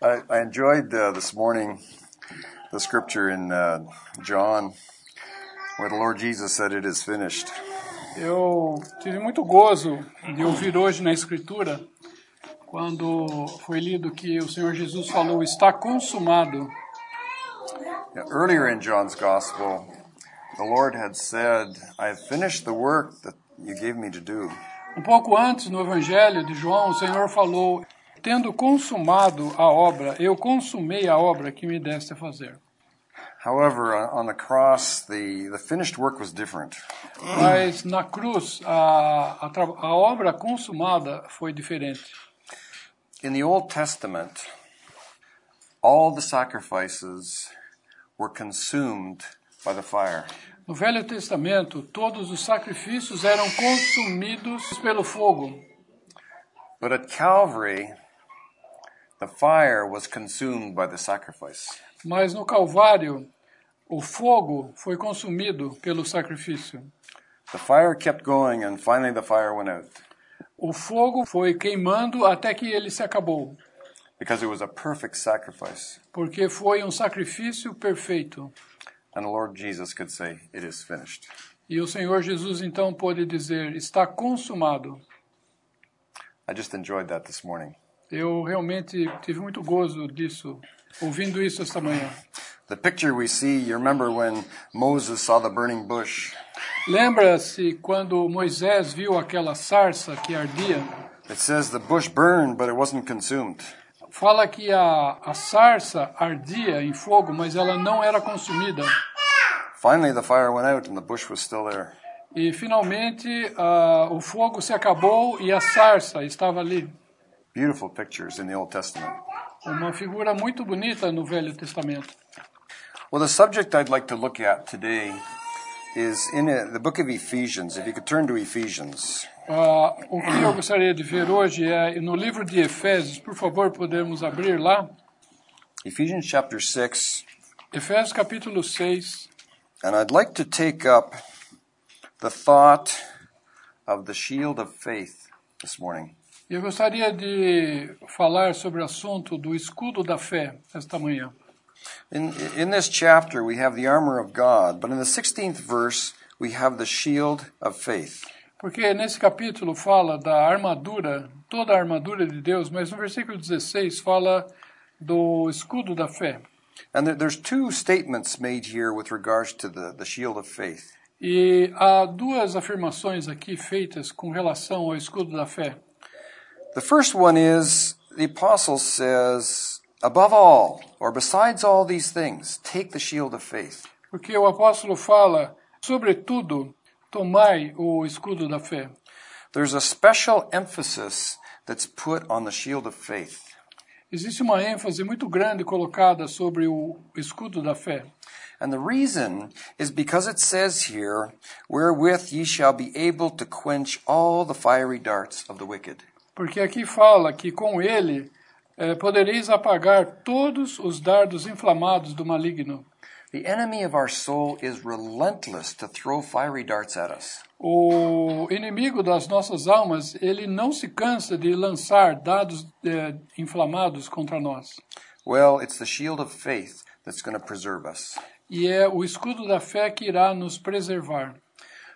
I, I enjoyed uh, this morning the scripture in uh, John where the Lord Jesus said, It is finished. Eu tive muito gozo de ouvir hoje na Escritura, quando foi lido que o Senhor Jesus falou: Está consumado. Yeah, earlier in John's Gospel, the Lord had said, I have finished the work that you gave me to do. Um pouco antes, no Evangelho de João, o Senhor falou: Tendo consumado a obra, eu consumei a obra que me deste a fazer. However, on on the cross, the, the finished work was different. Mas na cruz, a, a, a obra consumada foi diferente. In the Old Testament, all the sacrifices were consumed by the fire. No Velho Testamento, todos os sacrifícios eram consumidos pelo fogo. But at Calvary, the fire was consumed by the sacrifice. Mas no Calvário, o fogo foi consumido pelo sacrifício. The fire kept going, and finally the fire went out O fogo foi queimando até que ele se acabou, because it was a perfect sacrifice. porque foi um sacrifício perfeito. And the Lord Jesus could say, It is finished. E o Senhor Jesus então pôde dizer: Está consumado. I just enjoyed that this morning. Eu realmente tive muito gozo disso, ouvindo isso esta manhã. The picture we see, you remember when Moses saw the burning bush? Lembra-se quando Moisés viu aquela sarça que ardia? It says the bush burned, but it wasn't consumed. Fala que a, a sarça ardia em fogo, mas ela não era consumida. Finally, the fire went out, and the bush was still there. E finalmente ah, o fogo se acabou e a sarça estava ali. Beautiful pictures in the Old Testament. Uma figura muito bonita no Velho Testamento. Well, the subject I'd like to look at today is in uh, the book of Ephesians. If you could turn to Ephesians. Ah, o que eu gostaria de ver hoje é no livro de Efésios, por favor, podemos abrir lá. Ephesians chapter 6. Efésios capítulo 6. And I'd like to take up the thought of the shield of faith this morning. Eu gostaria de falar sobre o assunto do escudo da fé esta manhã. In, in this chapter, we have the armor of God, but in the 16th verse, we have the shield of faith. Porque nesse capítulo fala da armadura, toda a armadura de Deus, mas no versículo 16 fala do escudo da fé. And there, there's two statements made here with regards to the, the shield of faith. E há duas afirmações aqui feitas com relação ao escudo da fé. The first one is the apostle says, above all, or besides all these things, take the shield of faith. Porque o apóstolo fala, sobretudo, tomai o escudo da fé. There's a special emphasis that's put on the shield of faith. Existe uma ênfase muito grande colocada sobre o escudo da fé. And the reason is because it says here, wherewith ye shall be able to quench all the fiery darts of the wicked. Porque aqui fala que com ele eh, podereis apagar todos os dardos inflamados do maligno. The enemy of our soul is relentless to throw fiery darts at us. O inimigo das nossas almas, ele não se cansa de lançar dados eh, inflamados contra nós. Well, it's the shield of faith that's going to preserve us. E é o escudo da fé que irá nos preservar.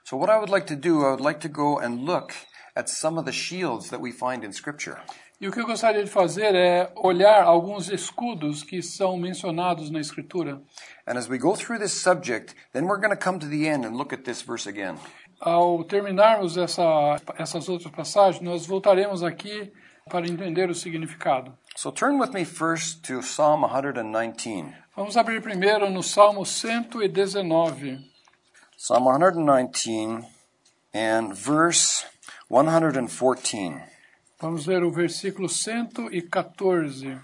So, what I would like to do, I would like to go and look at some of the shields that we find in Scripture. E o que eu gostaria de fazer é olhar alguns escudos que são mencionados na Escritura. And as we go through this subject, then we're going to come to the end and look at this verse again. Ao terminarmos essa, essas outras passagens, nós voltaremos aqui para entender o significado. So, turn with me first to Psalm 119. Vamos abrir primeiro no Salmo 119. Psalm 119 and verse 114. Vamos ver o versículo 114.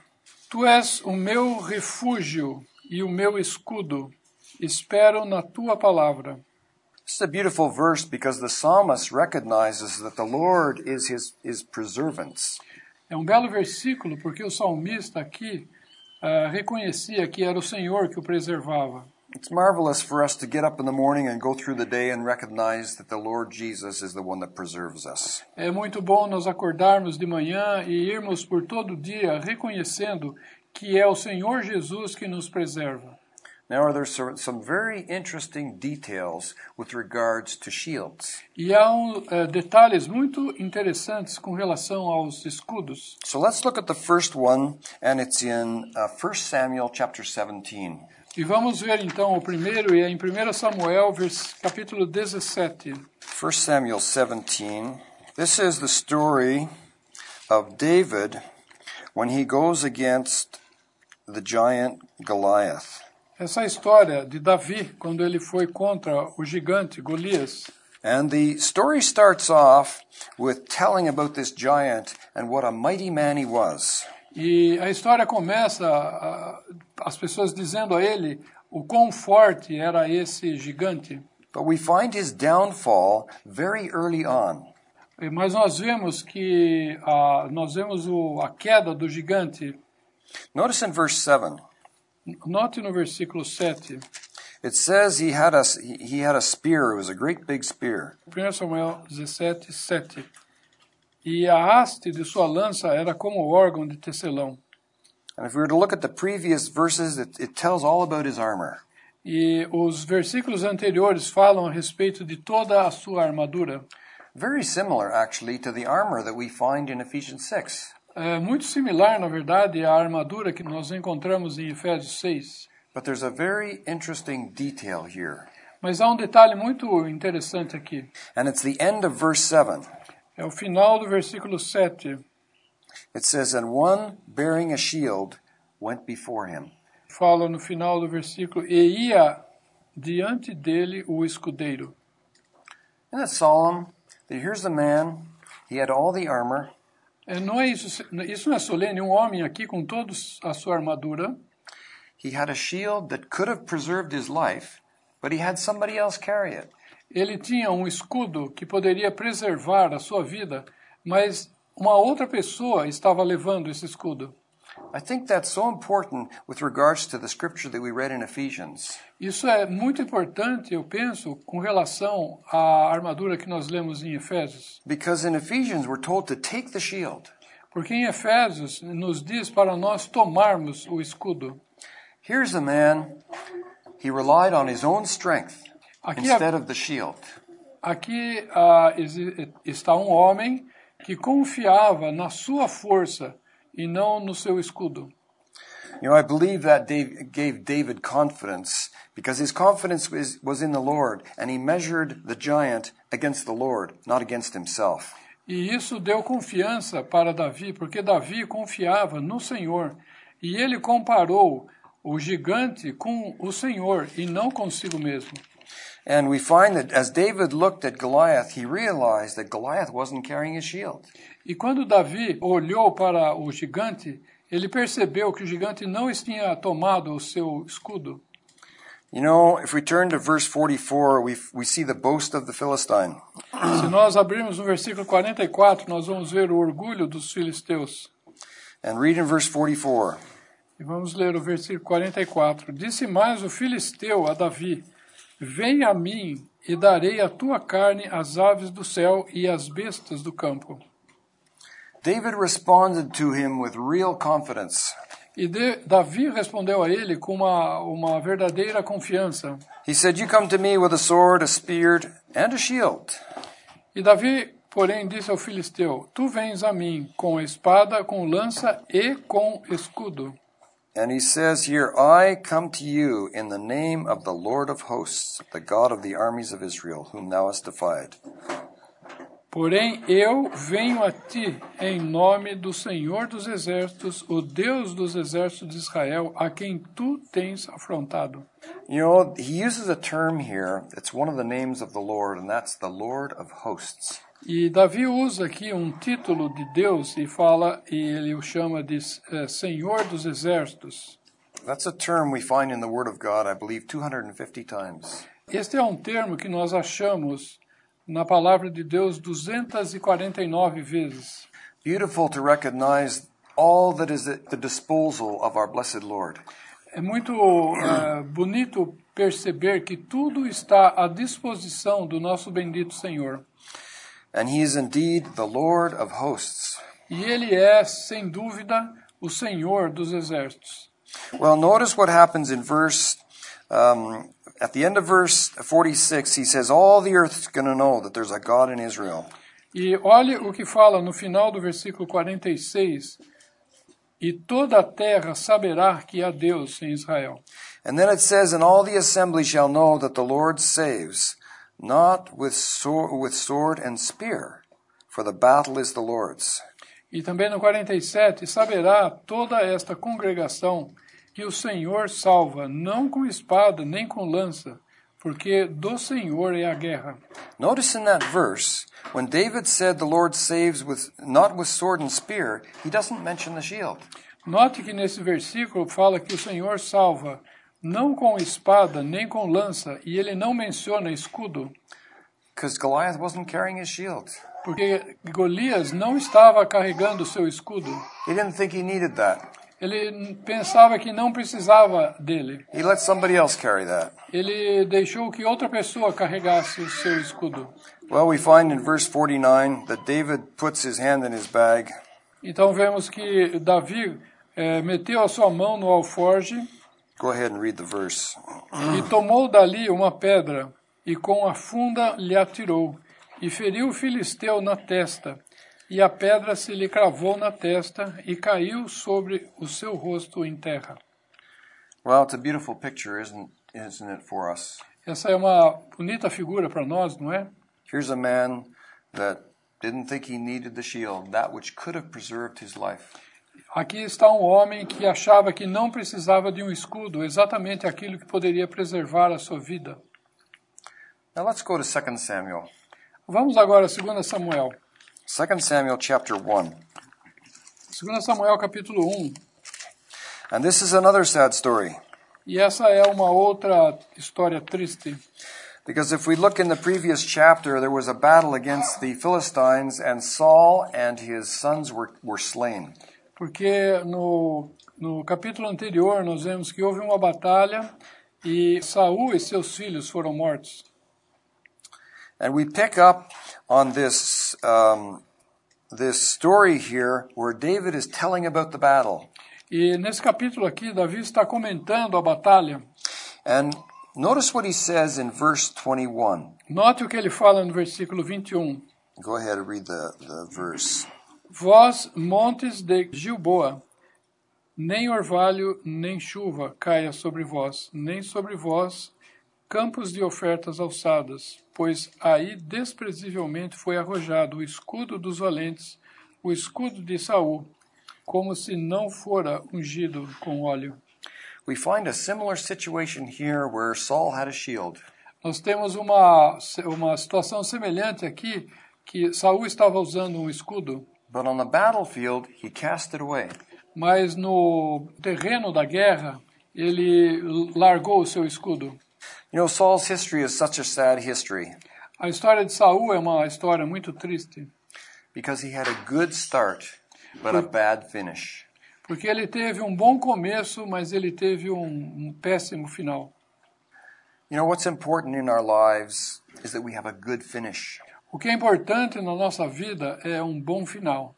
Tu és o meu refúgio e o meu escudo. Espero na tua palavra. A beautiful verse because the psalmist recognizes that the Lord is his, preservance. É um belo versículo porque o salmista aqui ah, reconhecia que era o Senhor que o preservava. It's marvelous for us to get up in the morning and go through the day and recognize that the Lord Jesus is the one that preserves us. É muito bom nós acordarmos de manhã e irmos por todo o dia reconhecendo que é o Senhor Jesus que nos preserva. Now, there's some some very interesting details with regards to shields. E há um, eh, detalhes muito interessantes com relação aos escudos. So let's look at the first one, and it's in uh, 1 Samuel chapter 17. E vamos ver então o primeiro, e é em 1 Samuel, capítulo 17. 1 Samuel 17. This is the story of David when he goes against the giant Goliath. Essa é história de Davi, quando ele foi contra o gigante Golias. And the story starts off with telling about this giant and what a mighty man he was. E a história começa as pessoas dizendo a ele o quão forte era esse gigante. But we find his downfall very early on. Mas nós vemos que ah, nós vemos o, a queda do gigante. Notice in verse 7. Note no versículo 7, It says he had a he had a spear. It was a great big spear. 1 Samuel 17, 7. E a haste de sua lança era como o órgão de tecelão. And if we were to look at the previous verses, it, it tells all about his armor. E os versículos anteriores falam a respeito de toda a sua armadura. Very similar, actually, to the armor that we find in Ephesians 6. É muito similar, na verdade, à armadura que nós encontramos em Efésios 6. But there's a very interesting detail here. Mas há um detalhe muito interessante aqui. And it's the end of verse 7. É o final do versículo 7. It says, And one bearing a shield went before him. Fala no final do versículo: E ia diante dele o escudeiro. Isn't it solemn that here's the man, he had all the armor, É, não é isso, isso não é solene. Um homem aqui com toda a sua armadura, he had a shield that could have preserved his life, but he had somebody else carry it. ele tinha um escudo que poderia preservar a sua vida, mas uma outra pessoa estava levando esse escudo. I think that's so important with regards to the scripture that we read in Ephesians. Isso é muito importante, eu penso, com relação à armadura que nós lemos em Efésios. Because in Ephesians, we're told to take the shield. Porque em Efésios nos diz para nós tomarmos o escudo. Here's a man, he relied on his own strength Aqui, instead of the shield. aqui exi- está um homem que confiava na sua força e não no seu escudo. You know, I believe that Dave, gave David confidence because his confidence was, was in the Lord, and he measured the giant against the Lord, not against himself. E isso deu confiança para Davi, porque Davi confiava no Senhor e ele comparou o gigante com o Senhor e não consigo mesmo. And we find that as David looked at Goliath, he realized that Goliath wasn't carrying his shield. E quando Davi olhou para o gigante, ele percebeu que o gigante não tinha tomado o seu escudo. You know, if we turn to verse 44, we, we see the boast of the Philistine. Se nós abrirmos no versículo 44, nós vamos ver o orgulho dos filisteus. And read in verse 44. E vamos ler o versículo 44. Disse mais o filisteu a Davi: Vem a mim e darei a tua carne às aves do céu e às bestas do campo. David responded to him with real confidence. E de, Davi respondeu a ele com uma, uma verdadeira confiança. He said, You come to me with a sword, a spear, and a shield. E Davi, porém, disse ao filisteu: Tu vens a mim com espada, com lança e com escudo. And he says here, I come to you in the name of the Lord of hosts, the God of the armies of Israel, whom thou hast defied. Porém, eu venho a ti em nome do Senhor dos Exércitos, o Deus dos Exércitos de Israel, a quem tu tens afrontado. You know, he uses a term here, it's one of the names of the Lord, and that's the Lord of hosts. E Davi usa aqui um título de Deus e fala, e ele o chama de eh, Senhor dos Exércitos. That's a term we find in the Word of God, I believe, 250 times. Este é um termo que nós achamos na palavra de Deus 249 vezes. Beautiful to recognize all that is at the disposal of our blessed Lord. É muito eh, bonito perceber que tudo está à disposição do nosso bendito Senhor. And he is indeed the Lord of hosts. E ele é, sem dúvida, o Senhor dos exércitos. Well, notice what happens in verse, um, at the end of verse 46, he says, All the earth's going to know that there's a God in Israel. E olhe o que fala no final do versículo 46. E toda a terra saberá que há Deus em Israel. And then it says, And all the assembly shall know that the Lord saves, not with sword, with sword and spear, for the battle is the Lord's. E também no 47, saberá toda esta congregação que o Senhor salva, não com espada nem com lança, porque do Senhor é a guerra. Notice in that verse, when David said the Lord saves with not with sword and spear, he doesn't mention the shield. Note que nesse versículo fala que o Senhor salva não com espada nem com lança, e ele não menciona escudo, Because Goliath wasn't carrying his shield. porque Golias não estava carregando o seu escudo. He didn't think he needed that. Ele pensava que não precisava dele. He let somebody else carry that. Ele deixou que outra pessoa carregasse o seu escudo. Well, we find in verse 49 that David puts his hand in his bag Então vemos que Davi eh, meteu a sua mão no alforge Go ahead and read the verse. e tomou dali uma pedra e com a funda lhe atirou e feriu o filisteu na testa e a pedra se lhe cravou na testa e caiu sobre o seu rosto em terra. Well, it's a beautiful picture, isn't isn't it for us? Essa é uma bonita figura para nós, não é? Here's a man that didn't think he needed the shield, that which could have preserved his life. Aqui está um homem que achava que não precisava de um escudo, exatamente aquilo que poderia preservar a sua vida. Now let's go to 2 Samuel. Vamos agora a 2 Samuel. 2 Samuel chapter 1. 2 Samuel capítulo 1. And this is another sad story. E essa é uma outra história triste. Because if we look in the previous chapter, there was a battle against the Philistines, and Saul and his sons were, were slain. Porque no, no capítulo anterior nós vemos que houve uma batalha e Saul e seus filhos foram mortos. And we pick up on this, um, this story here where David is telling about the battle. E nesse capítulo aqui, Davi está comentando a batalha. And notice what he says in verse 21. Note o que ele fala no versículo 21. Go ahead and read the, the verse. Vós, montes de Gilboa, nem orvalho nem chuva caia sobre vós, nem sobre vós campos de ofertas alçadas, pois aí desprezivelmente foi arrojado o escudo dos valentes, o escudo de Saul, como se não fora ungido com óleo. We find a similar situation here where Saul had a shield. Nós temos uma, uma situação semelhante aqui, que Saul estava usando um escudo, But on the battlefield, he cast it away. mas no terreno da guerra ele largou o seu escudo. You know, Saul's history is such a sad history A história de Saul é uma história muito triste, because he had a good start, but a bad finish. porque ele teve um bom começo, mas ele teve um, um péssimo final. You know, what's important in our lives is that we have a good finish. O que é importante na nossa vida é um bom final.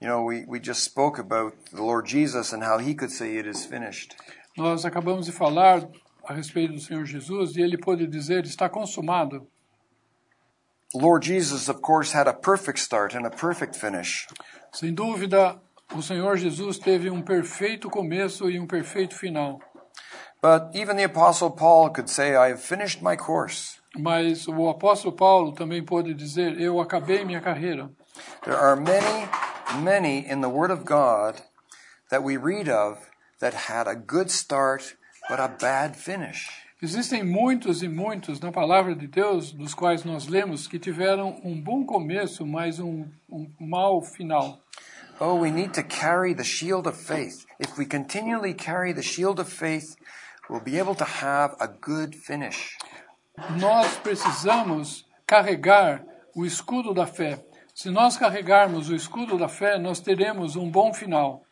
You know, we, we just spoke about the Lord Jesus and how he could say it is finished. Nós acabamos de falar a respeito do Senhor Jesus e ele pôde dizer: está consumado. Lord Jesus, of course, had a perfect start and a perfect finish. Sem dúvida, o Senhor Jesus teve um perfeito começo e um perfeito final. But even the Apostle Paul could say, I have finished my course. Mas o apóstolo Paulo também pôde dizer: Eu acabei minha carreira. There are many, many in the Word of God that we read of that had a good start but a bad finish. Existem muitos e muitos na palavra de Deus, dos quais nós lemos, que tiveram um bom começo, mas um, um mau final. Oh, we need to carry the shield of faith. If we continually carry the shield of faith, we'll be able to have a good finish. Nós precisamos carregar o escudo da fé. Se nós carregarmos o escudo da fé, nós teremos um bom final.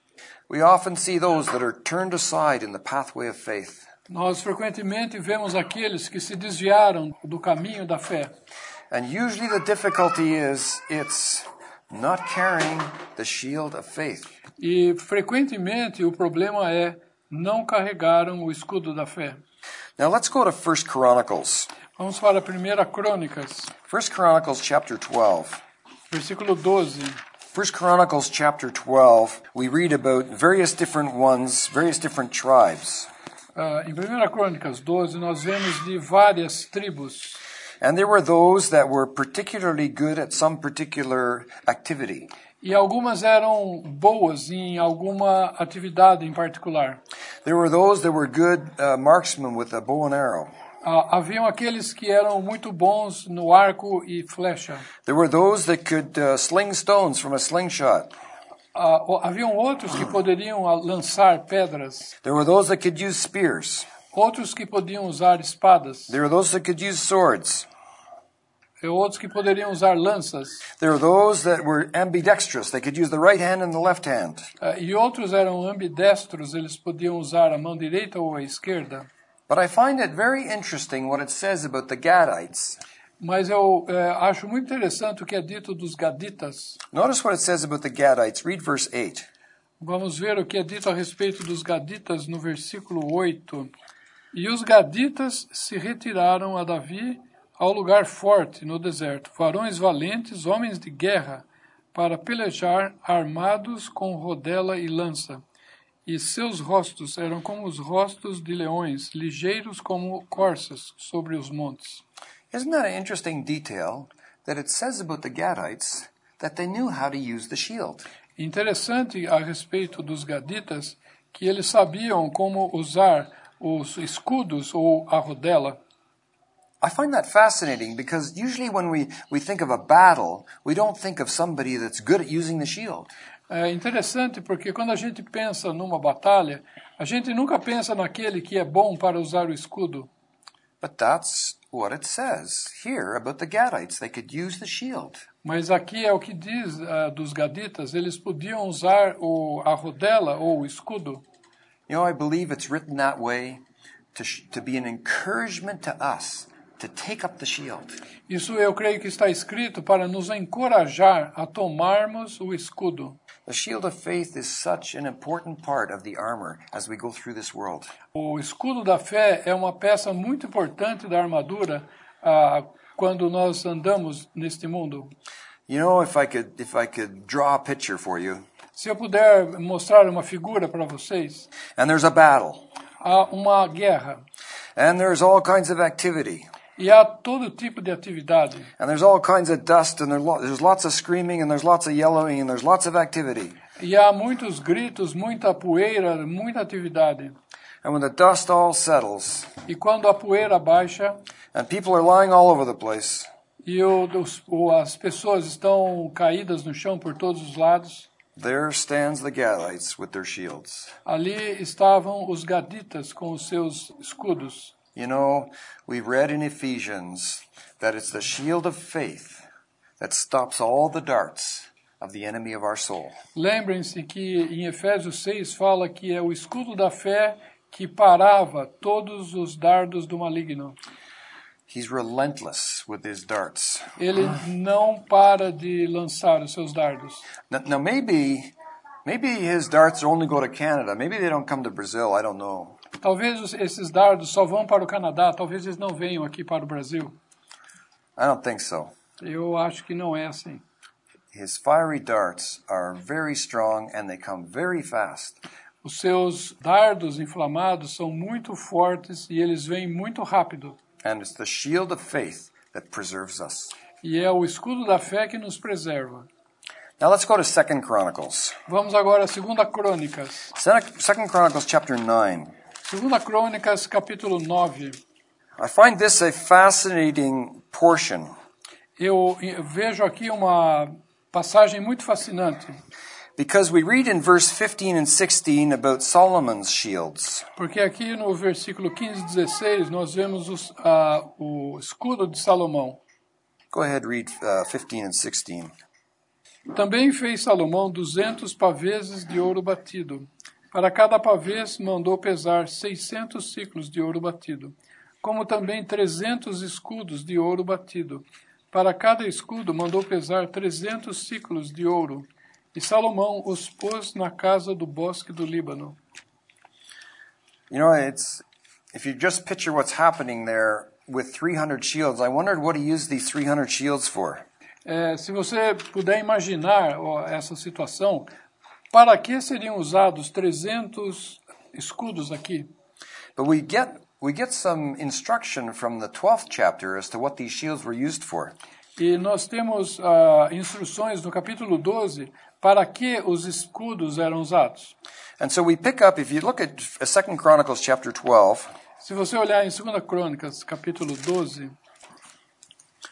We often see those that are turned aside in the pathway of faith. Nós frequentemente vemos aqueles que se desviaram do caminho da fé. And usually the difficulty is it's not carrying the shield of faith. E frequentemente o problema é não carregaram o escudo da fé. Now let's go to 1 Chronicles. Vamos para a primeira Crônicas, 1 Chronicles chapter 12. versículo 12. 1 Chronicles chapter 12, we read about various different ones, various different tribes. Ah, em 1 Crônicas 12, nós vemos de várias tribos. And there were those that were particularly good at some particular activity. E algumas eram boas em alguma atividade em particular. There were those that were good uh, marksmen with a bow and arrow. Ah, haviam aqueles que eram muito bons no arco e flecha. There were those that could uh, sling stones from a slingshot. O- haviam outros que poderiam ah, lançar pedras. There were those that could use spears. Outros que podiam usar espadas. There were those that could use swords. E outros que poderiam usar lanças. There were those that were ambidextrous. They could use the right hand and the left hand. Ah, e outros eram ambidestros, eles podiam usar a mão direita ou a esquerda. But I find it very interesting what it says about the Gadites. Mas eu eh, acho muito interessante o que é dito dos gaditas. Notice what it says about the Gadites. Read verse 8. Vamos ver o que é dito a respeito dos gaditas no versículo 8. E os gaditas se retiraram a Davi ao lugar forte no deserto, varões valentes, homens de guerra, para pelejar armados com rodela e lança. E seus rostos eram como os rostos de leões, ligeiros como corças sobre os montes. Isn't that an interesting detail that it says about the Gadites that they knew how to use the shield? Interessante a respeito dos gaditas que eles sabiam como usar os escudos ou a rodela. I find that fascinating because usually when we, we think of a battle, we don't think of somebody that's good at using the shield. É interessante porque quando a gente pensa numa batalha, a gente nunca pensa naquele que é bom para usar o escudo. But that's what it says here about the Gadites. They could use the shield. Mas aqui é o que diz ah, dos gaditas, eles podiam usar o, a rodela ou o escudo. You know, I believe it's written that way to, to be an encouragement to us to take up the shield. Isso eu creio que está escrito para nos encorajar a tomarmos o escudo. The shield of faith is such an important part of the armor as we go through this world. O escudo da fé é uma peça muito importante da armadura ah, quando nós andamos neste mundo. You know, if I could, if I could draw a picture for you, Se eu puder mostrar uma figura para vocês, and there's a battle, há uma guerra and there's all kinds of activity, e há todo tipo de atividade. and there's all kinds of dust, and there's, lo- there's lots of screaming, and there's lots of yellowing, and there's lots of activity. E há muitos gritos, muita poeira, muita atividade. And when the dust all settles, E quando a poeira baixa and people are lying all over the place, e o, os- o- as pessoas estão caídas no chão por todos os lados, there stands the Gadites with their shields. ali estavam os gaditas com os seus escudos. You know, we read in Ephesians that it's the shield of faith that stops all the darts of the enemy of our soul. Lembrem-se que em Efésios 6 fala que é o escudo da fé que parava todos os dardos do maligno. He's relentless with his darts. Ele não para de lançar os seus dardos. Now, now maybe, maybe his darts only go to Canada. Maybe they don't come to Brazil. I don't know. Talvez esses dardos só vão para o Canadá, talvez eles não venham aqui para o Brasil. I don't think so. Eu acho que não é assim. His fiery darts are very strong and they come very fast. Os seus dardos inflamados são muito fortes e eles vêm muito rápido. And it's the shield of faith that preserves us. E é o escudo da fé que nos preserva. Now let's go to Second Chronicles. Vamos agora a 2 Crônicas. Second Chronicles chapter 9. 2 Crônicas, capítulo 9. I find this a fascinating portion Eu vejo aqui uma passagem muito fascinante, because we read in verse 15 and 16 about Solomon's shields. porque aqui no versículo 15 e 16 nós vemos os, ah, o escudo de Salomão. Go ahead, read uh, 15 and 16. Também fez Salomão duzentos paveses de ouro batido. Para cada pavês mandou pesar seiscentos ciclos de ouro batido, como também trezentos escudos de ouro batido. Para cada escudo mandou pesar trezentos ciclos de ouro, E Salomão os pôs na casa do bosque do Líbano. You know, it's if you just picture what's happening there with 300 shields, I wondered what he used these 300 shields for. É, se você puder imaginar ó, essa situação, para que seriam usados 300 escudos aqui? But we get we get some instruction from the 12th chapter as to what these shields were used for. E nós temos ah, instruções no capítulo 12 para que os escudos eram usados. And so we pick up if you look at 2nd Chronicles chapter 12, Se você olhar em 2 Crônicas, capítulo 12,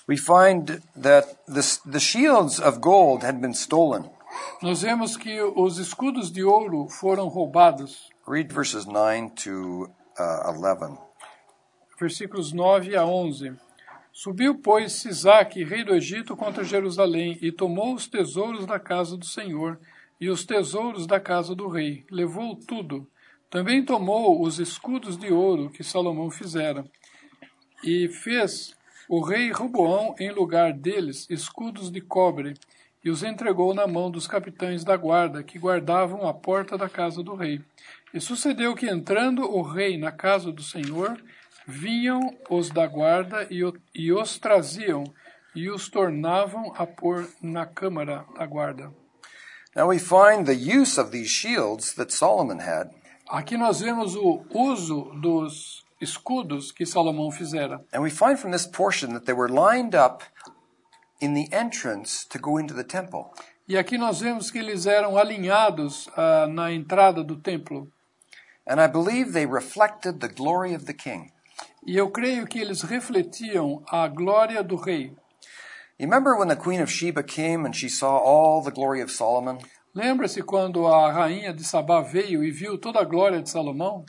we find that the, the shields of gold had been stolen. Nós vemos que os escudos de ouro foram roubados. Read verses 9 to uh, 11. Versículos 9 a 11. Subiu, pois, Sisaque, rei do Egito, contra Jerusalém, e tomou os tesouros da casa do Senhor e os tesouros da casa do rei. Levou tudo. Também tomou os escudos de ouro que Salomão fizera. E fez o rei Roboão, em lugar deles, escudos de cobre, e os entregou na mão dos capitães da guarda, que guardavam a porta da casa do rei. E sucedeu que, entrando o rei na casa do Senhor, vinham os da guarda e, os traziam, e os tornavam a pôr na câmara da guarda. Now we find the use of these shields that Solomon had. Aqui nós vemos o uso dos escudos que Salomão fizera. And we find from this portion that they were lined up in the entrance to go into the temple. E aqui nós vemos que eles eram alinhados ah, na entrada do templo. And I believe they reflected the glory of the king. E eu creio que eles refletiam a glória do rei. You remember when the Queen of Sheba came and she saw all the glory of Solomon? Lembra-se quando a rainha de Sabá veio e viu toda a glória de Salomão?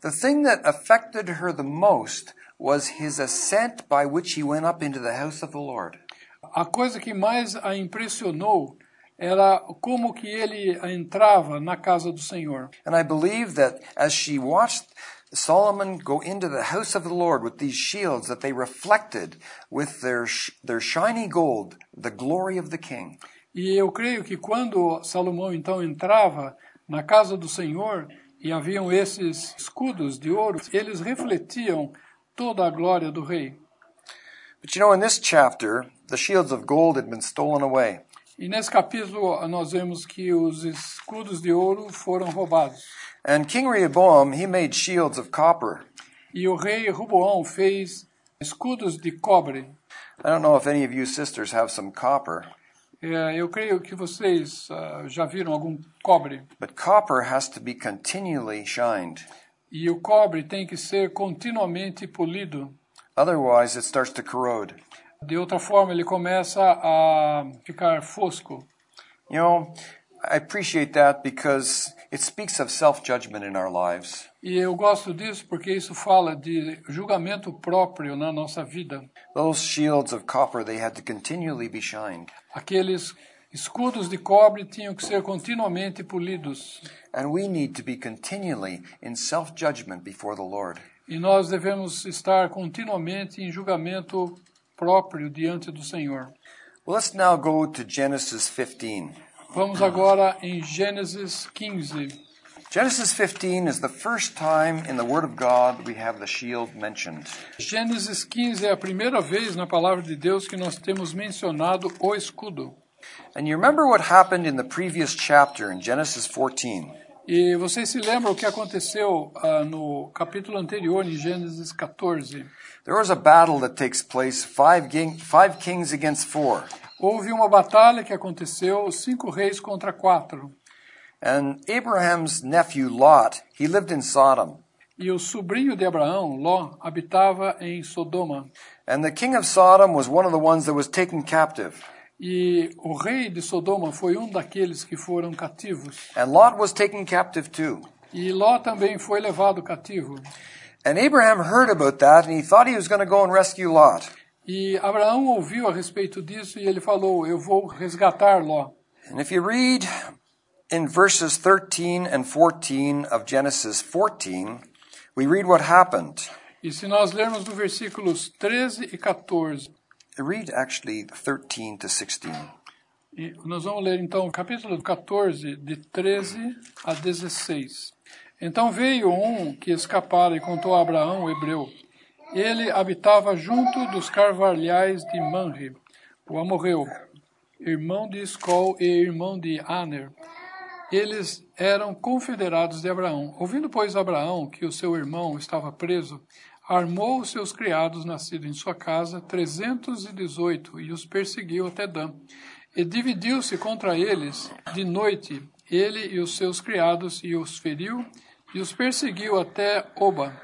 The thing that affected her the most was his ascent by which he went up into the house of the Lord. A coisa que mais a impressionou era como que ele entrava na casa do Senhor. And I believe that as she watched Solomon go into the house of the Lord with these shields, that they reflected with their, their shiny gold the glory of the king. E eu creio que quando Salomão então entrava na casa do Senhor e haviam esses escudos de ouro, eles refletiam toda a glória do rei. But you know, in this chapter, the shields of gold had been stolen away. E nesse capítulo nós vemos que os escudos de ouro foram roubados. And King Rehoboam, he made shields of copper. E o rei Ruboão fez escudos de cobre. I don't know if any of you sisters have some copper, É, eu creio que vocês ah, já viram algum cobre. but copper has to be continually shined. E o cobre tem que ser continuamente polido. Otherwise, it starts to corrode. De outra forma, ele começa a ficar fosco. You know, I appreciate that because it speaks of self judgment in our lives. E eu gosto disso porque isso fala de julgamento próprio na nossa vida. Those shields of copper, they had to continually be shined. Aqueles escudos de cobre tinham que ser continuamente polidos. And we need to be continually in self judgment before the Lord. E nós devemos estar continuamente em julgamento próprio diante do Senhor. Let's now go to Genesis 15. Vamos agora em Gênesis 15. Genesis 15 is the first time in the Word of God we have the shield mentioned. Gênesis 15 é a primeira vez na palavra de Deus que nós temos mencionado o escudo. And you remember what happened in the previous chapter in Genesis 14. E vocês se lembram o que aconteceu ah, no capítulo anterior, em Gênesis 14? There was a battle that takes place, five, king, five kings against four. Houve uma batalha que aconteceu, cinco reis contra quatro. And Abraham's nephew Lot, he lived in Sodom. E o sobrinho de Abraão, Ló, habitava em Sodoma. And the king of Sodom was one of the ones that was taken captive. E o rei de Sodoma foi um daqueles que foram cativos. And Lot was taken captive too. E Ló também foi levado cativo. And Abraham heard about that and he thought he was going to go and rescue Lot. E Abraão ouviu a respeito disso e ele falou: Eu vou resgatar Ló. And if you read in verses 13 and 14 of Genesis 14, we read what happened. E se nós lermos do versículos 13 e 14, Read actually 13 to 16. E nós vamos ler então o capítulo 14, de 13 a 16. Então veio um que escapara e contou a Abraão, o hebreu. Ele habitava junto dos carvalhais de Manre, o amorreu, irmão de Escol e irmão de Aner. Eles eram confederados de Abraão. Ouvindo, pois, Abraão que o seu irmão estava preso, armou os seus criados nascidos em sua casa, trezentos e dezoito, e os perseguiu até Dan. E dividiu-se contra eles de noite, ele e os seus criados, e os feriu, e os perseguiu até Oba,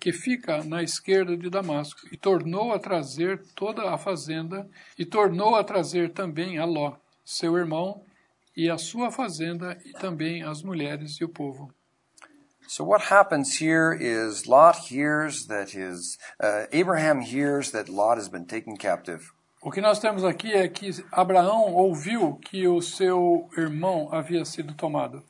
que fica na esquerda de Damasco, e tornou a trazer toda a fazenda, e tornou a trazer também a Ló, seu irmão, e a sua fazenda, e também as mulheres e o povo. So what happens here is Lot hears that his uh, Abraham hears that Lot has been taken captive. O que nós temos aqui é que Abraão ouviu que o seu irmão havia sido tomado.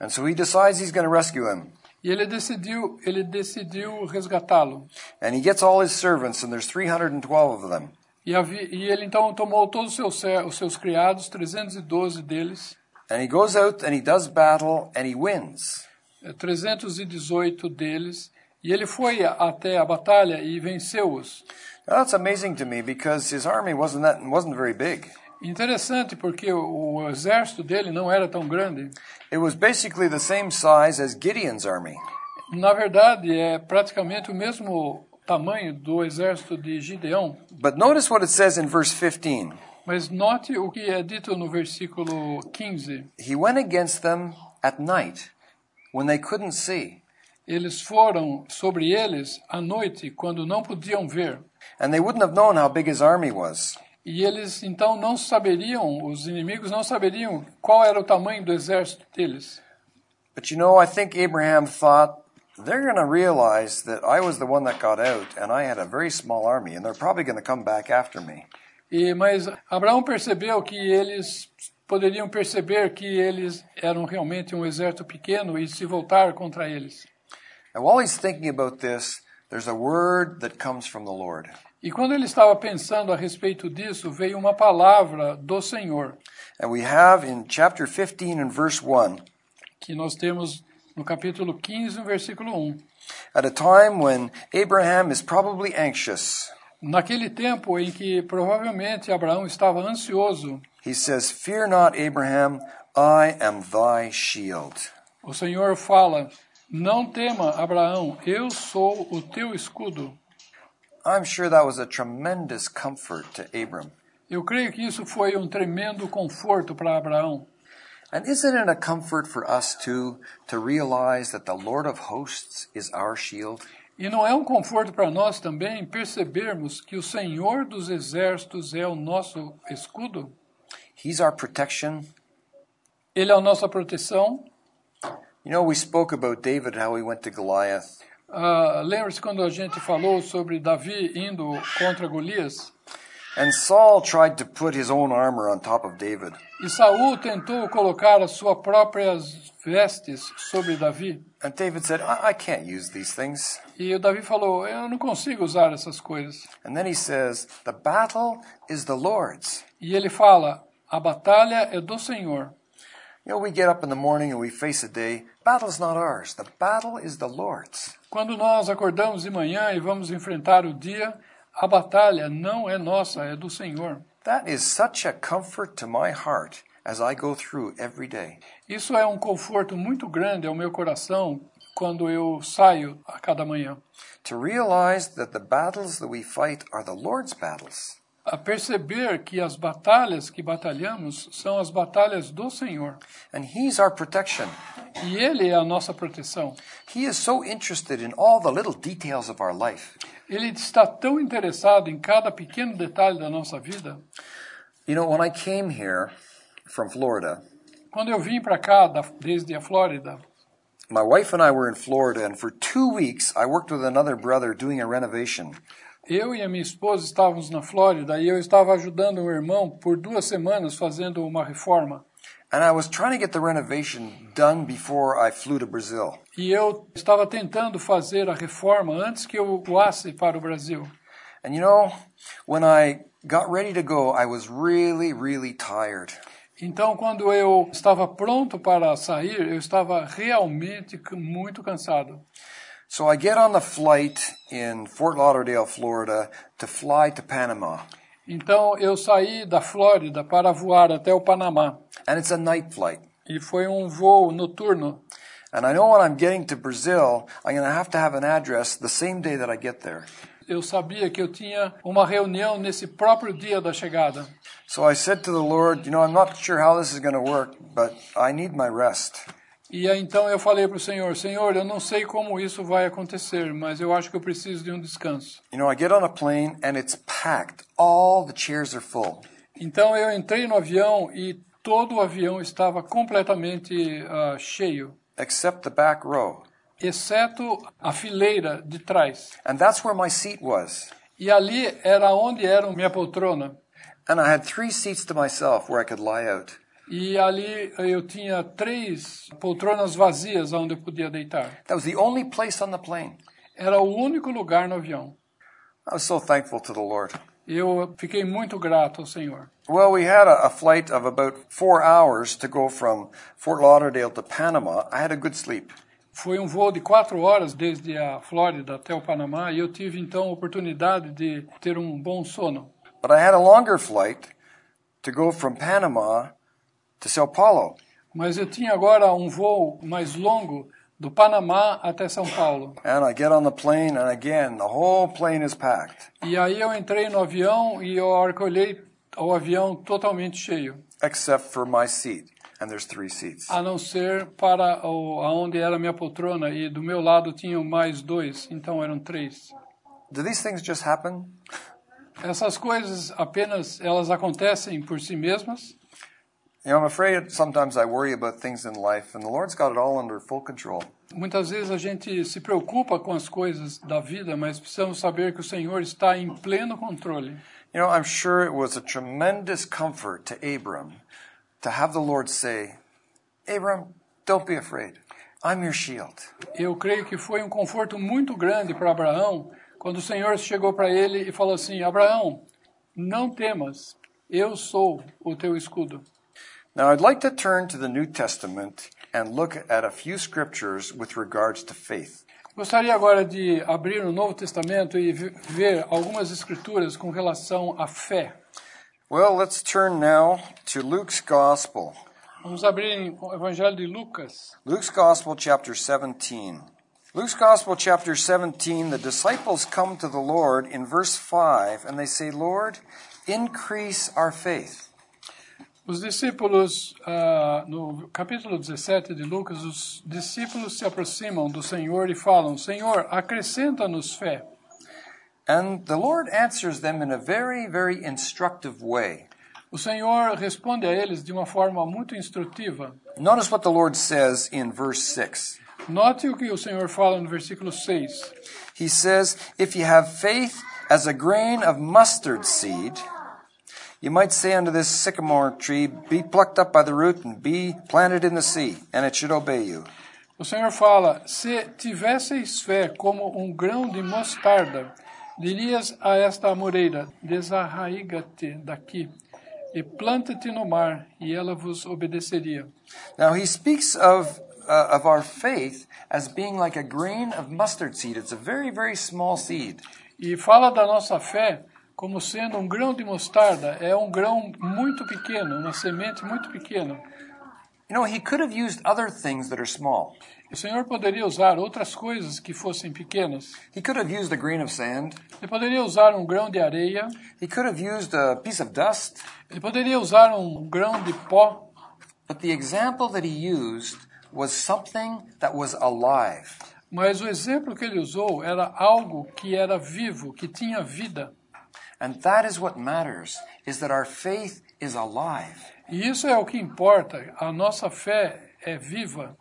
And so he decides he's going to rescue him. E ele decidiu, ele decidiu resgatá-lo. And he gets all his servants and there's 312 of them. E, havi- e ele então tomou todos os seus, os seus criados, 312 deles, And he goes out and he does battle and he wins. Eh, 318 deles, e ele foi até a batalha e venceu-os. That's amazing to me because his army wasn't that wasn't very big. Interessante porque o, o exército dele não era tão grande. It was basically the same size as Gideon's army. Na verdade, é praticamente o mesmo tamanho do exército de Gideão. But notice what it says in verse 15. Mas note o que é dito no versículo 15. He went against them at night when they couldn't see, Eles foram sobre eles à noite, quando não podiam ver. and they wouldn't have known how big his army was. E eles então não saberiam, os inimigos não saberiam qual era o tamanho do exército deles. But you know, I think Abraham thought they're going to realize that I was the one that got out and I had a very small army and they're probably going to come back after me. E, mas Abraão percebeu que eles poderiam perceber que eles eram realmente um exército pequeno e se voltar contra eles. And while he's thinking about this, there's a word that comes from the Lord. E quando ele estava pensando a respeito disso, veio uma palavra do Senhor, And we have in chapter 15 and verse 1, que nós temos no capítulo 15, no versículo 1. at a time when Abraham is probably anxious, Naquele tempo em que provavelmente Abraão estava ansioso, he says, Fear not, Abraham, I am thy shield. o Senhor fala: Não tema, Abraão, eu sou o teu escudo. I'm sure that was a tremendous comfort to Abram. Eu creio que isso foi um tremendo conforto para Abraão. And isn't it a comfort for us too to realize that the Lord of hosts is our shield? E não é um conforto para nós também percebermos que o Senhor dos exércitos é o nosso escudo? He's our protection. Ele é a nossa proteção. You know, we spoke about David, how he went to Goliath. Ah, Lembra-se quando a gente falou sobre Davi indo contra Golias? And Saul tried to put his own armor on top of David. E Saul tentou colocar as suas próprias vestes sobre Davi. And David said, I, I can't use these things. E o Davi falou: Eu não consigo usar essas coisas. And then he says, The battle is the Lord's. E ele fala: A batalha é do Senhor. You know, we get up in the morning and we face a day. Battle's not ours. The battle is the Lord's. Quando nós acordamos de manhã e vamos enfrentar o dia, a batalha não é nossa, é do Senhor. That is such a comfort to my heart as I go through every day. Isso é um conforto muito grande ao meu coração quando eu saio a cada manhã. To realize that the battles that we fight are the Lord's battles. A perceber que as batalhas que batalhamos são as batalhas do Senhor. And He's our protection. E Ele é a nossa proteção. He is so interested in all the little details of our life. Ele está tão interessado em cada pequeno detalhe da nossa vida. You know, when I came here from Florida, Quando eu vim para cá, da- desde a Flórida, my wife and I were in Florida, and for two weeks I worked with another brother doing a renovation. eu e a minha esposa estávamos na Flórida e eu estava ajudando um irmão por duas semanas fazendo uma reforma. And I was trying to get the renovation done before I flew to Brazil. E eu estava tentando fazer a reforma antes que eu voasse para o Brasil. And you know, when I got ready to go, I was really, really tired. Então, quando eu estava pronto para sair, eu estava realmente muito cansado. So I get on the flight in Fort Lauderdale, Florida, to fly to Panama. Então, eu saí da Flórida para voar até o Panamá. And it's a night flight. E foi um voo noturno. And I know when I'm getting to Brazil, I'm going to have to have an address the same day that I get there. Eu sabia que eu tinha uma reunião nesse próprio dia da chegada. So I said to the Lord, You know, I'm not sure how this is going to work, but I need my rest. E aí, então eu falei para o Senhor: Senhor, eu não sei como isso vai acontecer, mas eu acho que eu preciso de um descanso. You know, I get on a plane and it's packed. All the chairs are full. Então eu entrei no avião e todo o avião estava completamente ah, cheio, except the back row. Exceto a fileira de trás. And that's where my seat was. E ali era onde era minha poltrona. And I had three seats to myself where I could lie out. E ali eu tinha três poltronas vazias onde eu podia deitar. That was the only place on the plane. Era o único lugar no avião. I was so thankful to the Lord. Eu fiquei muito grato ao Senhor. Well, we had a, a flight of about four hours to go from Fort Lauderdale to Panama. I had a good sleep. Foi um voo de quatro horas desde a Flórida até o Panamá e eu tive então a oportunidade de ter um bom sono. But I had a longer flight to go from Panama to Sao Paulo. Mas eu tinha agora um voo mais longo do Panamá até São Paulo. And I get on the plane, and again, the whole plane is packed, E aí eu entrei no avião e eu olhei o avião totalmente cheio, except for my seat. And there's three seats. a não ser para o, aonde era a minha poltrona e do meu lado tinham mais dois, então eram três. Do these things just happen? Essas coisas apenas elas acontecem por si mesmas. You know, I'm afraid sometimes I worry about things in life, and the Lord's got it all under full control. Muitas vezes a gente se preocupa com as coisas da vida, mas precisamos saber que o Senhor está em pleno controle. You know, I'm sure it was a tremendous comfort to Abram to have the Lord say, Abram, don't be afraid. I'm your shield. Eu creio que foi um conforto muito grande para Abraão quando o Senhor chegou para ele e falou assim: Abraão, não temas, eu sou o teu escudo. Now, I'd like to turn to the New Testament and look at a few scriptures with regards to faith. Gostaria agora de abrir o Novo Testamento e ver algumas escrituras com relação à fé. Well, let's turn now to Luke's Gospel. Vamos abrir o Evangelho de Lucas, Luke's Gospel, chapter 17. Luke's Gospel, chapter 17, the disciples come to the Lord in verse 5 and they say, Lord, increase our faith. Os discípulos, ah, no capítulo 17 de Lucas, os discípulos se aproximam do Senhor e falam: Senhor, acrescenta-nos fé. And the Lord answers them in a very, very instructive way. O Senhor responde a eles de uma forma muito instrutiva. Notice what the Lord says in verse 6. Note o que o Senhor fala no versículo 6. He says, If you have faith as a grain of mustard seed, you might say unto this sycamore tree, Be plucked up by the root and be planted in the sea, and it should obey you. O Senhor fala: Se tivesseis fé como um grão de mostarda, dirias a esta amoreira: Desarraiga-te daqui e planta-te no mar, e ela vos obedeceria. Now he speaks of uh, of our faith as being like a grain of mustard seed. It's a very very small seed. E fala da nossa fé como sendo um grão de mostarda. É um grão muito pequeno, uma semente muito pequena. You know, he could have used other things that are small. O Senhor poderia usar outras coisas que fossem pequenas. He could have used a grain of sand. Ele poderia usar um grão de areia. He could have used a piece of dust. Ele poderia usar um grão de pó. But the example that he used was something that was alive. Mas o exemplo que ele usou era algo que era vivo, que tinha vida. And that is what matters, is that our faith is alive. E isso é o que importa. A nossa fé é viva.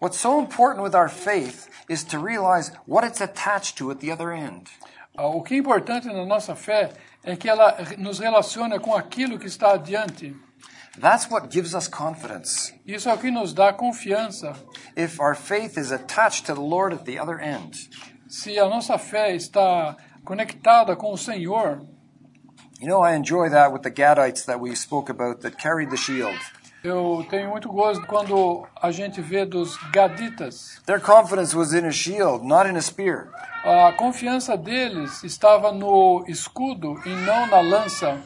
What's so important with our faith is to realize what it's attached to at the other end. Ah, O que é importante na nossa fé é que ela nos relaciona com aquilo que está adiante. That's what gives us confidence. Isso é o que nos dá confiança. If our faith is attached to the Lord at the other end. Se a nossa fé está conectada com o Senhor, You know, I enjoy that with the Gadites that we spoke about that carried the shield. Eu tenho muito gosto quando a gente vê dos gaditas. Their confidence was in a shield, not in a spear. A confiança deles estava no escudo e não na lança.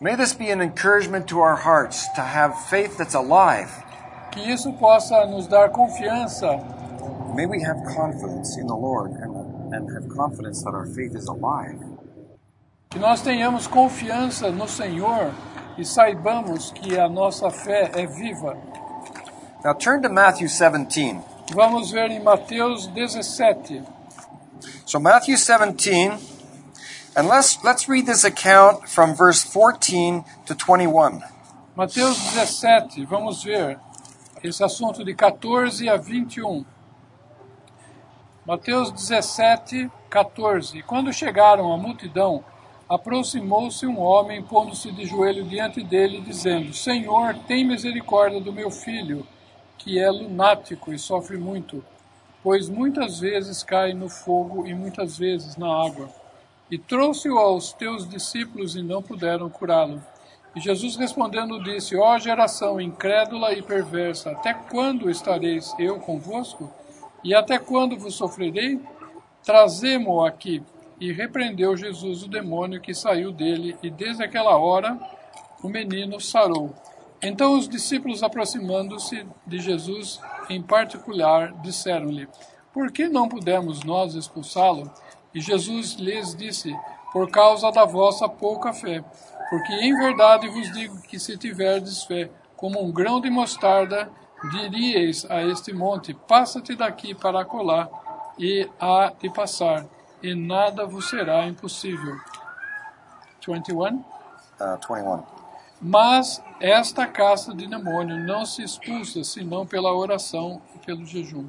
May this be an encouragement to our hearts to have faith that's alive. Que isso possa nos dar confiança May we have confidence in the Lord and, and have confidence that our faith is alive. Que nós tenhamos confiança no Senhor e saibamos que a nossa fé é viva. Now turn to Matthew 17. Vamos ver em Mateus 17. So Matthew 17, and let's let's read this account from verse 14 to 21. Mateus 17, vamos ver esse assunto de 14 a 21. Mateus 17, 14. Quando chegaram à multidão, aproximou-se um homem, pondo-se de joelho diante dele, dizendo: Senhor, tem misericórdia do meu filho, que é lunático e sofre muito, pois muitas vezes cai no fogo e muitas vezes na água. E trouxe-o aos teus discípulos e não puderam curá-lo. E Jesus respondendo disse: Ó geração incrédula e perversa, até quando estareis eu convosco? E até quando vos sofrerei? Trazemo-o aqui. E repreendeu Jesus o demônio que saiu dele, e desde aquela hora o menino sarou. Então os discípulos, aproximando-se de Jesus em particular, disseram-lhe: Por que não pudemos nós expulsá-lo? E Jesus lhes disse: Por causa da vossa pouca fé. Porque em verdade vos digo que se tiverdes fé, como um grão de mostarda, diríeis a este monte: Passa-te daqui para acolá, e há de passar, e nada vos será impossível. 21. Uh, 21. Mas esta casta de demônio não se expulsa senão pela oração e pelo jejum.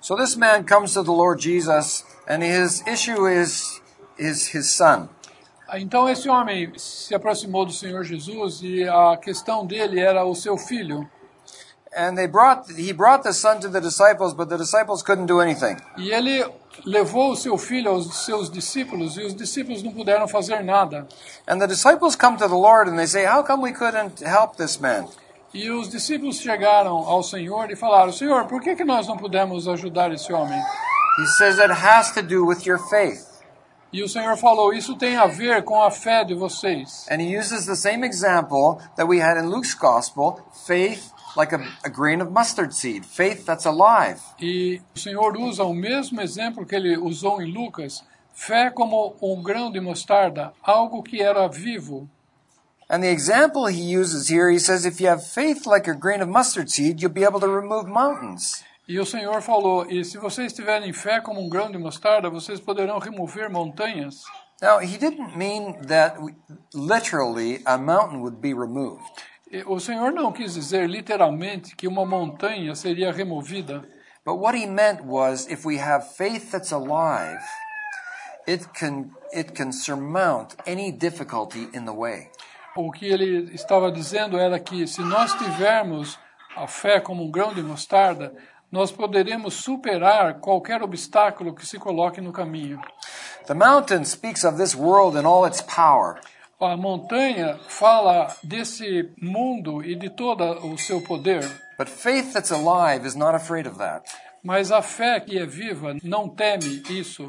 So this man comes to the Lord Jesus, and his issue is is his son. Então esse homem se aproximou do Senhor Jesus e a questão dele era o seu filho. And they brought he brought the son to the disciples, but the disciples couldn't do anything. E ele levou o seu filho aos seus discípulos e os discípulos não puderam fazer nada. And the disciples come to the Lord and they say, "How come we couldn't help this man?" E os discípulos chegaram ao Senhor e falaram: Senhor, por que, que nós não pudemos ajudar esse homem? He says it has to do with your faith. E o Senhor falou: Isso tem a ver com a fé de vocês. And he uses the same example that we had in Luke's gospel, faith like a, a grain of mustard seed, faith that's alive. E o Senhor usa o mesmo exemplo que ele usou em Lucas: fé como um grão de mostarda, algo que era vivo. And the example he uses here, he says, if you have faith like a grain of mustard seed, you'll be able to remove mountains. E o Senhor falou: E se vocês tiverem fé como um grão de mostarda, vocês poderão remover montanhas. Now, he didn't mean that literally a mountain would be removed. E O Senhor não quis dizer literalmente que uma montanha seria removida, But what he meant was if we have faith that's alive, it can, it can surmount any difficulty in the way. o que ele estava dizendo era que se nós tivermos a fé como um grão de mostarda, nós poderemos superar qualquer obstáculo que se coloque no caminho. The mountain speaks of this world and all its power. A montanha fala desse mundo e de todo o seu poder, But faith that's alive is not afraid of that. mas a fé que é viva não teme isso.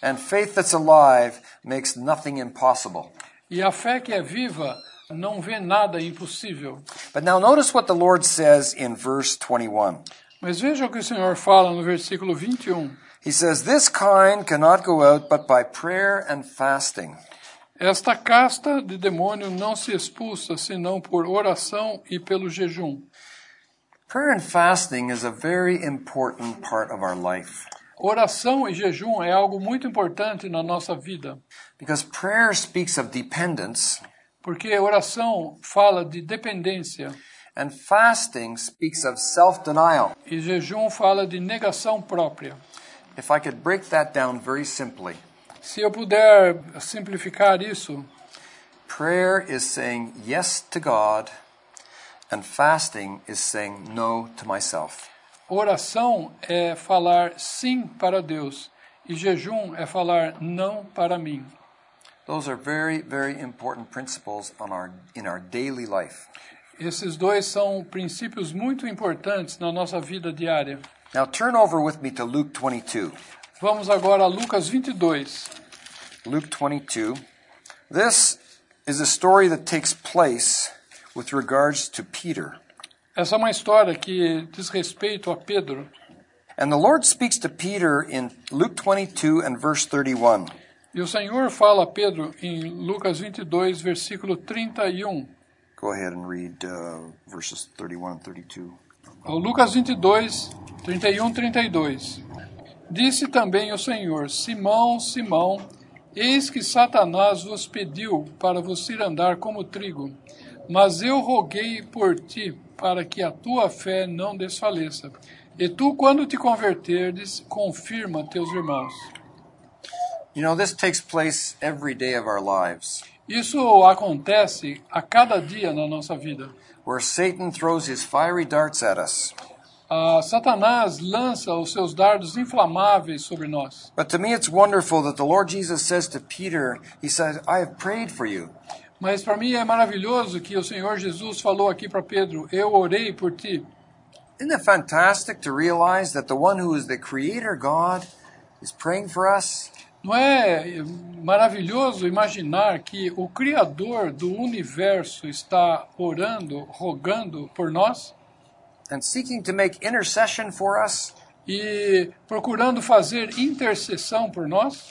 And faith that's alive makes nothing impossible. E a fé que é viva não vê nada impossível. But now notice what the Lord says in verse 21. Mas veja o que o Senhor fala no versículo 21. He says, This kind cannot go out but by prayer and fasting. Esta casta de demônio não se expulsa senão por oração e pelo jejum. Prayer and fasting is a very important part of our life Oração e jejum é algo muito importante na nossa vida, because prayer speaks of dependence porque oração fala de dependência and fasting speaks of self denial. e jejum fala de negação própria. If I could break that down very simply, Se eu puder simplificar isso, prayer is saying yes to God, and fasting is saying no to myself. oração é falar sim para Deus e jejum é falar não para mim. Those are very, very important principles on our, in our daily life. Esses dois são princípios muito importantes na nossa vida diária. Now turn over with me to Luke 22. Vamos agora a Lucas 22. Luke 22. This is a story that takes place with regards to Peter. Essa é uma história que diz respeito a Pedro. And the Lord speaks to Peter in Luke 22 and verse 31. E o Senhor fala a Pedro em Lucas 22, versículo 31. Go ahead and read uh, verses 31 and 32. Ó, Lucas 22, 31, 32. Disse também o Senhor: Simão, Simão, eis que Satanás vos pediu para vos ir andar como trigo, mas eu roguei por ti para que a tua fé não desfaleça. E tu, quando te converterdes, confirma teus irmãos. You know, this takes place every day of our lives, Isso acontece a cada dia na nossa vida. where Satan throws his fiery darts at us. Ah, Satanás lança os seus dardos inflamáveis sobre nós. But to me, it's wonderful that the Lord Jesus says to Peter, He says, I have prayed for you. Mas para mim é maravilhoso que o Senhor Jesus falou aqui para Pedro: Eu orei por ti. Isn't it fantastic to realize that the one who is the Creator God is praying for us? Não é maravilhoso imaginar que o Criador do universo está orando, rogando por nós and seeking to make intercession for us? e procurando fazer intercessão por nós?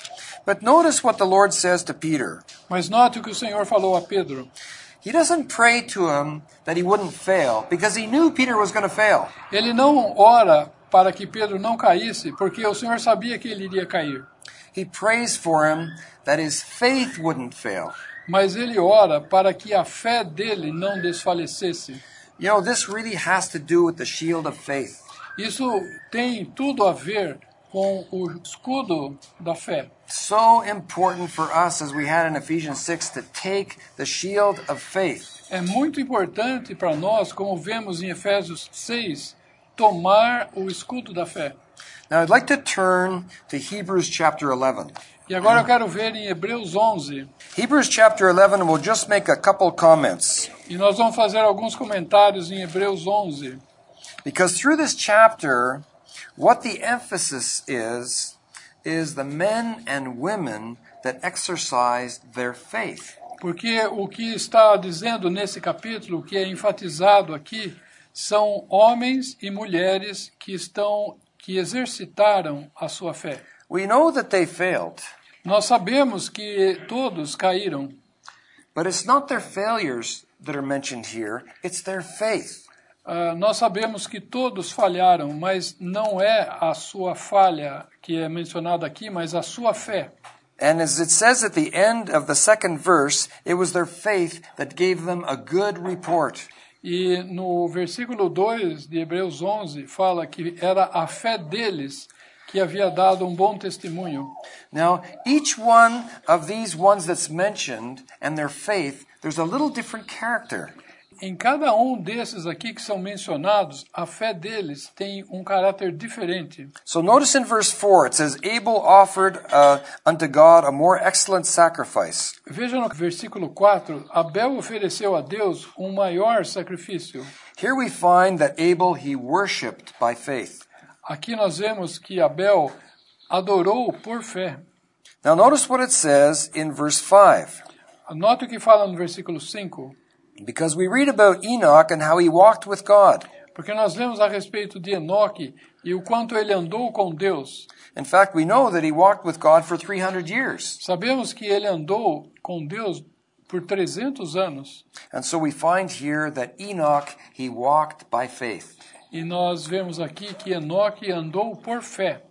But notice what the Lord says to Peter. Mas note o que o Senhor falou a Pedro. He doesn't pray to him that he wouldn't fail because he knew Peter was going to fail. Ele não ora para que Pedro não caísse, porque o Senhor sabia que ele iria cair. He prays for him that his faith wouldn't fail. Mas ele ora para que a fé dele não desfalecesse. You know, this really has to do with the shield of faith. Isso tem tudo a ver com o escudo da fé. So important for us, as we had in Ephesians 6, to take the shield of faith. É muito importante para nós, como vemos em Efésios 6, tomar o escudo da fé. Now, I'd like to turn to Hebrews chapter 11. E agora eu quero ver em Hebreus 11, Hebrews chapter 11, we'll just make a couple comments. e nós vamos fazer alguns comentários em Hebreus 11, Because through this chapter, what the emphasis is, is the men and women that exercised their faith. porque o que está dizendo nesse capítulo, o que é enfatizado aqui, são homens e mulheres que estão que exercitaram a sua fé. We know that they failed, Nós sabemos que todos caíram, but it's not their failures that are mentioned here, it's their faith. Ah, nós sabemos que todos falharam, mas não é a sua falha que é mencionada aqui, mas a sua fé. And as it says at the end of the second verse, it was their faith that gave them a good report. E no versículo 2 de Hebreus 11 fala que era a fé deles que havia dado um bom testemunho. Now, each one of these ones that's mentioned and their faith, there's a little different character. Em cada um desses aqui que são mencionados, a fé deles tem um caráter diferente. So notice in verse 4, it says, Abel offered uh, unto God a more excellent sacrifice. Veja no versículo 4, Abel ofereceu a Deus um maior sacrifício. Here we find that Abel, he worshiped by faith. Aqui nós vemos que Abel adorou por fé. Now notice what it says in verse 5. Note o que fala no versículo 5, Because we read about Enoch and how he walked with God. porque nós lemos a respeito de Enoque e o quanto ele andou com Deus. In fact, we know that he walked with God for 300 years. Sabemos que ele andou com Deus por 300 anos. And so we find here that Enoch, he walked by faith. E nós vemos aqui que Enoque andou por fé.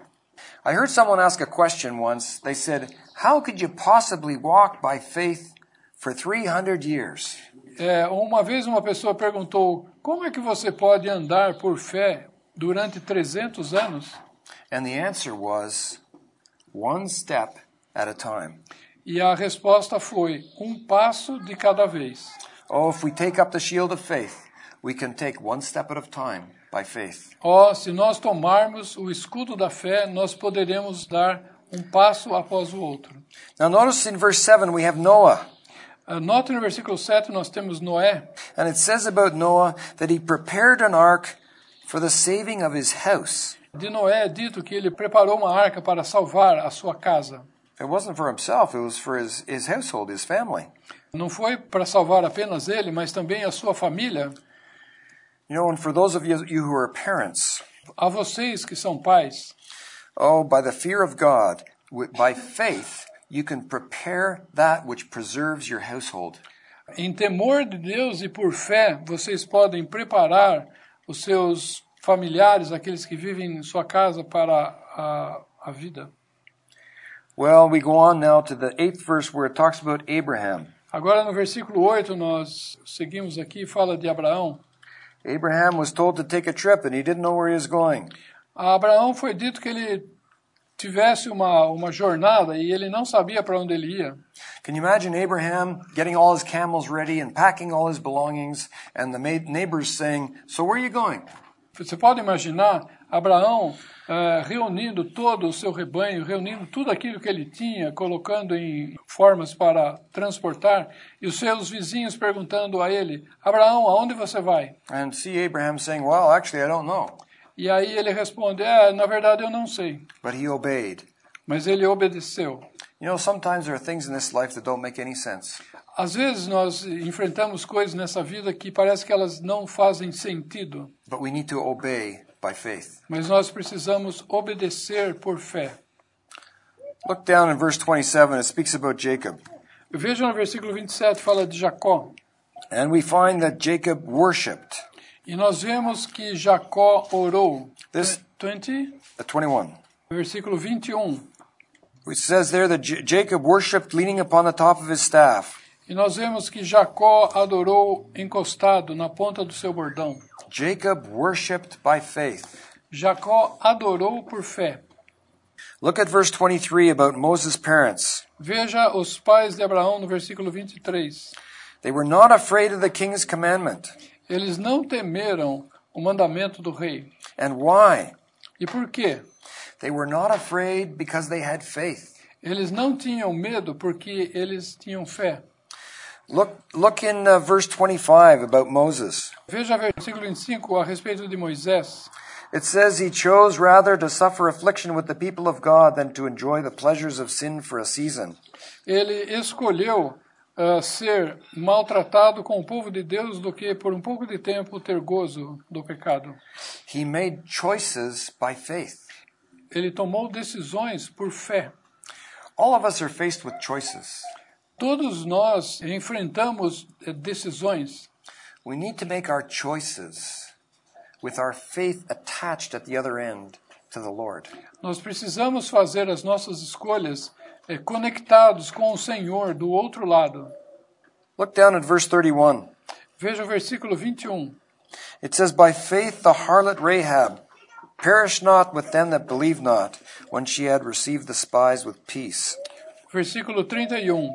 I heard someone ask a question once. They said, How could you possibly walk by faith for 300 years? É, uma vez uma pessoa perguntou: Como é que você pode andar por fé durante 300 anos? And the answer was, One step at a time. E a resposta foi: um passo de cada vez. Oh, if we take up the shield of faith, we can take one step at a time by faith. Ó, se nós tomarmos o escudo da fé, nós poderemos dar um passo após o outro. Now notice in verse 7 we have Noah. Ah, Nota no versículo 7 nós temos Noé, And it says about Noah that he prepared an ark for the saving of his house. De Noé é dito que ele preparou uma arca para salvar a sua casa. It wasn't for himself, it was for his, his household, his family. Não foi para salvar apenas ele, mas também a sua família. You know, and for those of you, you who are parents, A vocês que são pais, oh, by the fear of God, by faith, you can prepare that which preserves your household. em temor de Deus e por fé, vocês podem preparar os seus familiares, aqueles que vivem em sua casa, para a, a vida. Well, we go on now to the eighth verse where it talks about Abraham. Agora, no versículo 8, nós seguimos aqui, fala de Abraão. Abraham was told to take a trip and he didn't know where he was going. A Abraão foi dito que ele tivesse uma, uma jornada e ele não sabia para onde ele ia. Can you imagine Abraham getting all his camels ready and packing all his belongings and the neighbors saying, So where are you going? Você pode imaginar Abraão eh, reunindo todo o seu rebanho, reunindo tudo aquilo que ele tinha, colocando em formas para transportar, e os seus vizinhos perguntando a ele: Abraão, aonde você vai? And see Abraham saying, Well, actually, I don't know. E aí ele responde: É, na verdade eu não sei. But he obeyed. Mas ele obedeceu. You know, sometimes there are things in this life that don't make any sense. Às vezes nós enfrentamos coisas nessa vida que parece que elas não fazem sentido, But we need to obey by faith. mas nós precisamos obedecer por fé. Look down in verse 27, it speaks about Jacob. Veja no versículo 27, fala de Jacó. And we find that Jacob worshipped. E nós vemos que Jacó orou. This, 20, uh, 21. versículo 21. It says there that J- Jacob worshipped leaning upon the top of his staff. E nós vemos que Jacó adorou encostado na ponta do seu bordão. Jacob worshipped by faith. Jacó adorou por fé. Look at verse 23 about Moses' parents. Veja os pais de Abraão no versículo 23. They were not afraid of the king's commandment. Eles não temeram o mandamento do rei. And why? E por quê? They were not afraid because they had faith. Eles não tinham medo porque eles tinham fé. Look, look in uh, verse 25 about Moses. Veja versículo 25 a respeito de Moisés. It says he chose rather to suffer affliction with the people of God than to enjoy the pleasures of sin for a season. Ele escolheu ah, ser maltratado com o povo de Deus do que por um pouco de tempo ter gozo do pecado. He made choices by faith. Ele tomou decisões por fé. All of us are faced with choices. Todos nós enfrentamos eh, decisões. We need to make our choices with our faith attached at the other end to the Lord. Nós precisamos fazer as nossas escolhas eh, conectados com o Senhor do outro lado. Look down at verse 31. Veja o versículo 21. It says, By faith the harlot Rahab perished not with them that believe not, when she had received the spies with peace. Versículo 31.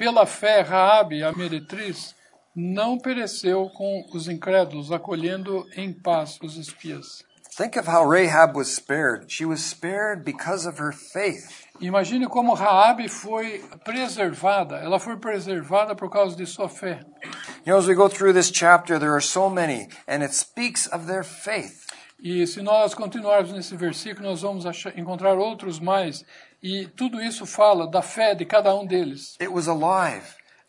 Pela fé, Raabe, a meretriz, não pereceu com os incrédulos, acolhendo em paz os espias. Think of how Rahab was spared. She was spared because of her faith. Imagine como Raabe foi preservada. Ela foi preservada por causa de sua fé. You know, as we go through this chapter, there are so many, and it speaks of their faith. E se nós continuarmos nesse versículo, nós vamos achar, encontrar outros mais. E tudo isso fala da fé de cada um deles. It was alive.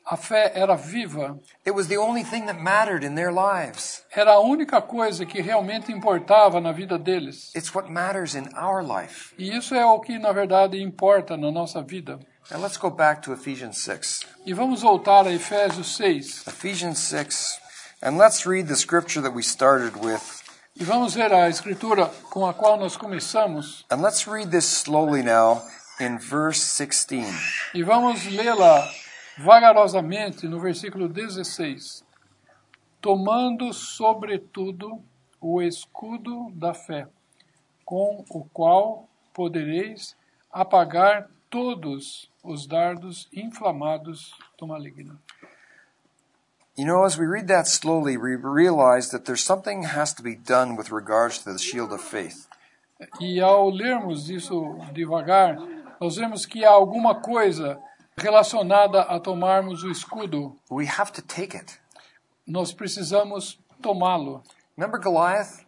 A fé era viva, It was the only thing that mattered in their lives. era a única coisa que realmente importava na vida deles. It's what matters in our life. E isso é o que, na verdade, importa na nossa vida. Now let's go back to Ephesians 6. E vamos voltar a Efésios 6. Ephesians 6, and let's read the scripture that we started with. E vamos ver a escritura com a qual nós começamos. And let's read this slowly now in verse 16. E vamos lê-la vagarosamente no versículo 16. Tomando, sobretudo, o escudo da fé, com o qual podereis apagar todos os dardos inflamados do maligno. You know, as we read that slowly, we realize that there's something has to be done with regards to the shield of faith. E ao lermos isso devagar, nós vemos que há alguma coisa relacionada a tomarmos o escudo. We have to take it. Nós precisamos tomá-lo. Remember Goliath?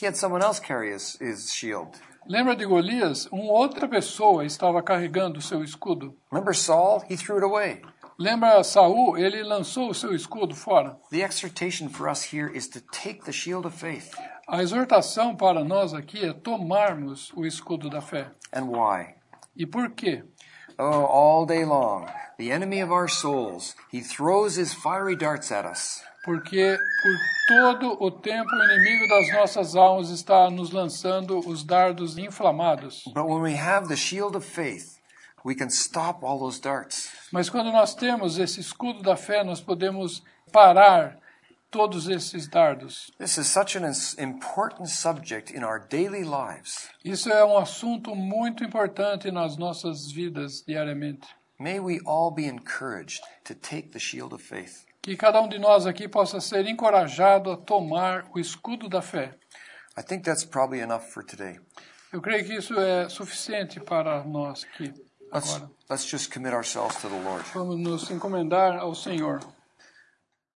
He had someone else carry his, his shield. Lembra de Golias? Uma outra pessoa estava carregando o seu escudo. Remember Saul? He threw it away. Lembra Saul? Ele lançou o seu escudo fora. The exhortation for us here is to take the shield of faith. A exortação para nós aqui é tomarmos o escudo da fé. And why? E por quê? Oh, all day long, the enemy of our souls, he throws his fiery darts at us. Porque por todo o tempo o inimigo das nossas almas está nos lançando os dardos inflamados. But when we have the shield of faith, we can stop all those darts. Mas quando nós temos esse escudo da fé, nós podemos parar todos esses dardos. This is such an important subject in our daily lives. Isso é um assunto muito importante nas nossas vidas diariamente. May we all be encouraged to take the shield of faith. Que cada um de nós aqui possa ser encorajado a tomar o escudo da fé. I think that's probably enough for today. Eu creio que isso é suficiente para nós aqui Let's, agora. let's just commit ourselves to the Lord. Vamos nos encomendar ao Senhor.